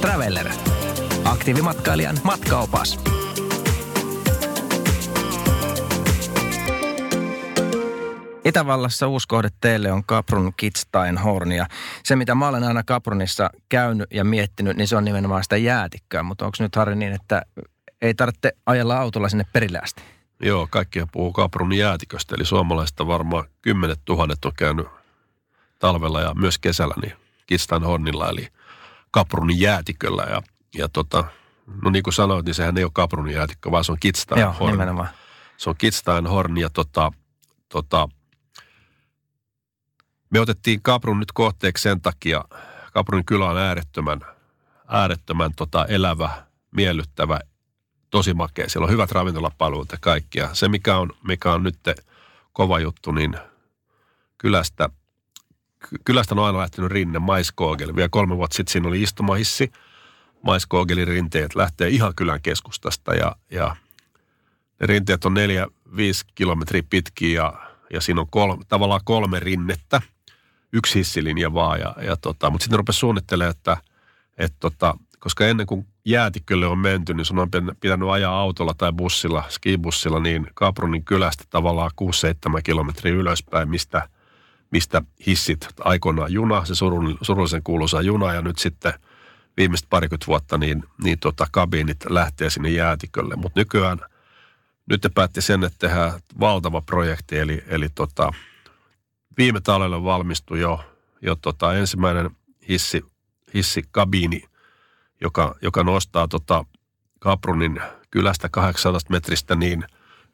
Traveller. Aktiivimatkailijan matkaopas. Itävallassa uusi kohde teille on Kaprun Kitzsteinhorn ja se mitä mä olen aina Kaprunissa käynyt ja miettinyt, niin se on nimenomaan sitä jäätikköä. Mutta onko nyt Harri niin, että ei tarvitse ajella autolla sinne perille asti? Joo, kaikkia puhuu Kaprun jäätiköstä, eli suomalaista varmaan kymmenet tuhannet on käynyt talvella ja myös kesällä niin Kitzsteinhornilla, eli Kaprun jäätiköllä. Ja, ja tota, no niin kuin sanoit, niin sehän ei ole Kaprun jäätikkö, vaan se on Kitzsteinhorn. Joo, nimenomaan. Se on Kitzsteinhorn ja tota, tota, me otettiin Kaprun nyt kohteeksi sen takia, Kaprun kylä on äärettömän, äärettömän tota elävä, miellyttävä, tosi makea. Siellä on hyvät ravintolapalvelut ja kaikkia. Se, mikä on, mikä on nyt kova juttu, niin kylästä, kylästä on aina lähtenyt rinne Maiskoogeli. Vielä kolme vuotta sitten siinä oli istumahissi. Maiskoogelin rinteet lähtee ihan kylän keskustasta ja, ja ne rinteet on neljä, viisi kilometriä pitkiä ja, ja siinä on kolme, tavallaan kolme rinnettä – yksi hissilinja vaan. Ja, ja tota, mutta sitten rupesi suunnittelemaan, että, että tota, koska ennen kuin jäätikölle on menty, niin sun on pitänyt ajaa autolla tai bussilla, skibussilla, niin Kaprunin kylästä tavallaan 6-7 kilometriä ylöspäin, mistä, mistä hissit aikoinaan juna, se surullisen kuuluisa juna ja nyt sitten viimeiset parikymmentä vuotta niin, niin tota, kabiinit lähtee sinne jäätikölle. Mutta nykyään, nyt te päätti sen, että tehdään valtava projekti, eli, eli tota, viime talvella valmistui jo, jo tota ensimmäinen hissi, hissikabiini, joka, joka nostaa tota Kaprunin kylästä 800 metristä niin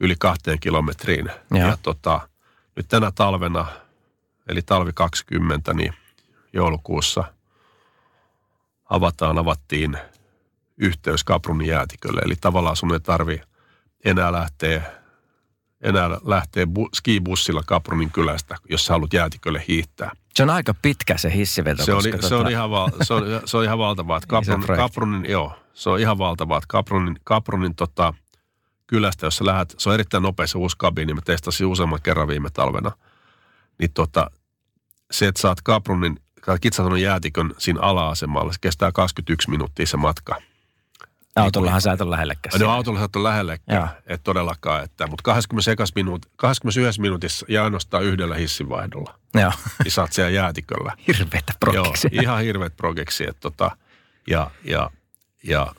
yli kahteen kilometriin. Ja, ja tota, nyt tänä talvena, eli talvi 20, niin joulukuussa avataan, avattiin yhteys Kaprunin jäätikölle. Eli tavallaan sun ei tarvi enää lähteä enää lähtee bu- skibussilla Kaprunin kylästä, jos sä haluat jäätikölle hiihtää. Se on aika pitkä se hissiveto. Se on, se tota... on, ihan, val, se on, se on ihan valtavaa. Että Kaprun, Kaprunin, joo, se on ihan valtavaa. Että Kaprunin, Kaprunin tota, kylästä, jos sä lähdet, se on erittäin nopea se uusi kabiini, mä testasin useamman kerran viime talvena. Niin tota, se, että saat Kaprunin, Kitsaton jäätikön siinä ala-asemalla, se kestää 21 minuuttia se matka – Autollahan sä et ole lähellekään. No autolla sä et ole lähellekään, et todellakaan. Että, mutta 21, minuut, 21 minuutissa ja ainoastaan yhdellä hissinvaihdolla. Joo. Niin sä oot siellä jäätiköllä. Hirveetä progeksi. Joo, ihan hirveät progeksi. Että tota, ja, ja, ja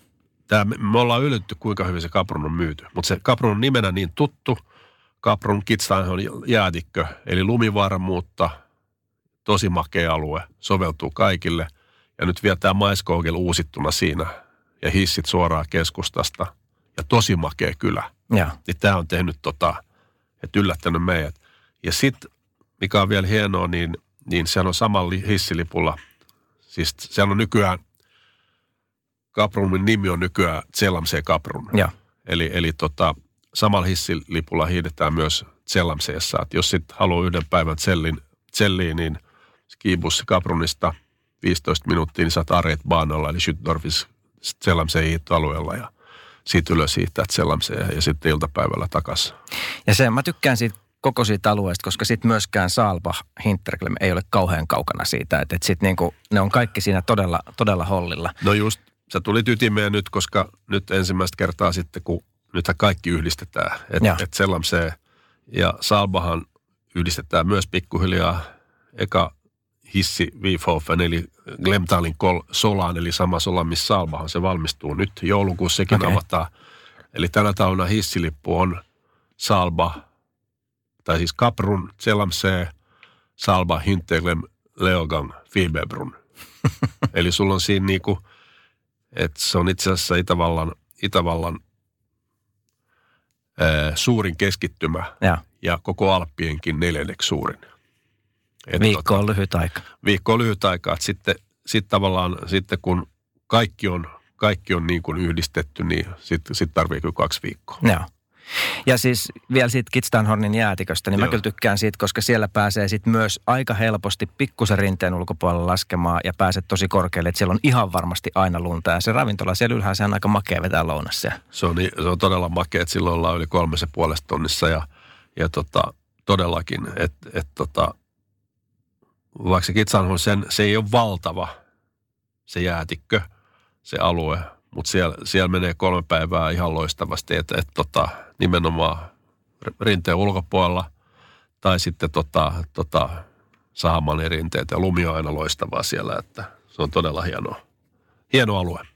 tää, me ollaan ylitty, kuinka hyvin se Kaprun on myyty. Mutta se Kaprun on nimenä niin tuttu. Kaprun Kitstaan on jäätikkö, eli lumivarmuutta, tosi makea alue, soveltuu kaikille. Ja nyt vielä tämä Maiskoogel uusittuna siinä – ja hissit suoraan keskustasta ja tosi makea kylä. Ja. Niin tämä on tehnyt tota, että yllättänyt meidät. Ja sitten, mikä on vielä hienoa, niin, niin sehän on samalla hissilipulla. Siis sehän on nykyään, Kaprunin nimi on nykyään Zelamsee Kaprun. Ja. Eli, eli tota, samalla hissilipulla hiidetään myös Zelamseessa. Että jos sitten haluaa yhden päivän tsellin, tselliin, niin skibussi Kaprunista 15 minuuttia, niin saat Aret Baanalla, eli Schüttdorfis Sellamseen alueella ja siitä ylös siitä, että Sellamseen ja sitten iltapäivällä takaisin. Ja se, mä tykkään siitä koko siitä alueesta, koska sitten myöskään Saalba Hinterglem ei ole kauhean kaukana siitä. Että et sitten niinku, ne on kaikki siinä todella, todella hollilla. No just, sä tuli tytimeen nyt, koska nyt ensimmäistä kertaa sitten, kun nythän kaikki yhdistetään. Että et Sellamsee ja Saalbahan yhdistetään myös pikkuhiljaa. Eka hissi Wiefhofen, eli Glemtalin kol, Solaan, eli sama Sola, missä Salmahan se valmistuu nyt. Joulukuussa sekin okay. avataan. Eli tänä talvena hissilippu on Salba, tai siis Kaprun, Zelamsee, Salba, Hinteglem, Leogang, Fibebrun. eli sulla on siinä niinku, että se on itse asiassa Itävallan, Itävallan suurin keskittymä ja. ja koko Alppienkin neljänneksi suurin. Et viikko tota, on lyhyt aika. Viikko on lyhyt aika. Että sitten, sitten tavallaan sitten kun kaikki on, kaikki on niin kuin yhdistetty, niin sitten sit tarvii kyllä kaksi viikkoa. Joo. Ja siis vielä siitä Kitstanhornin jäätiköstä, niin Joo. mä kyllä tykkään siitä, koska siellä pääsee sitten myös aika helposti pikkusen rinteen ulkopuolella laskemaan ja pääset tosi korkealle, että siellä on ihan varmasti aina lunta. Ja se ravintola siellä ylhäällä se on aika makea vetää lounassa. Se on, se on todella makea, että silloin ollaan yli kolmessa puolesta tunnissa ja, ja tota, todellakin, että et, tota, vaikka sanoo sen, se ei ole valtava se jäätikkö. se alue. Mutta siellä, siellä menee kolme päivää ihan loistavasti, että et, tota, nimenomaan rinteen ulkopuolella tai sitten tota, tota, Sahamanin rinteet ja lumi on aina loistavaa siellä, että se on todella hieno, hieno alue.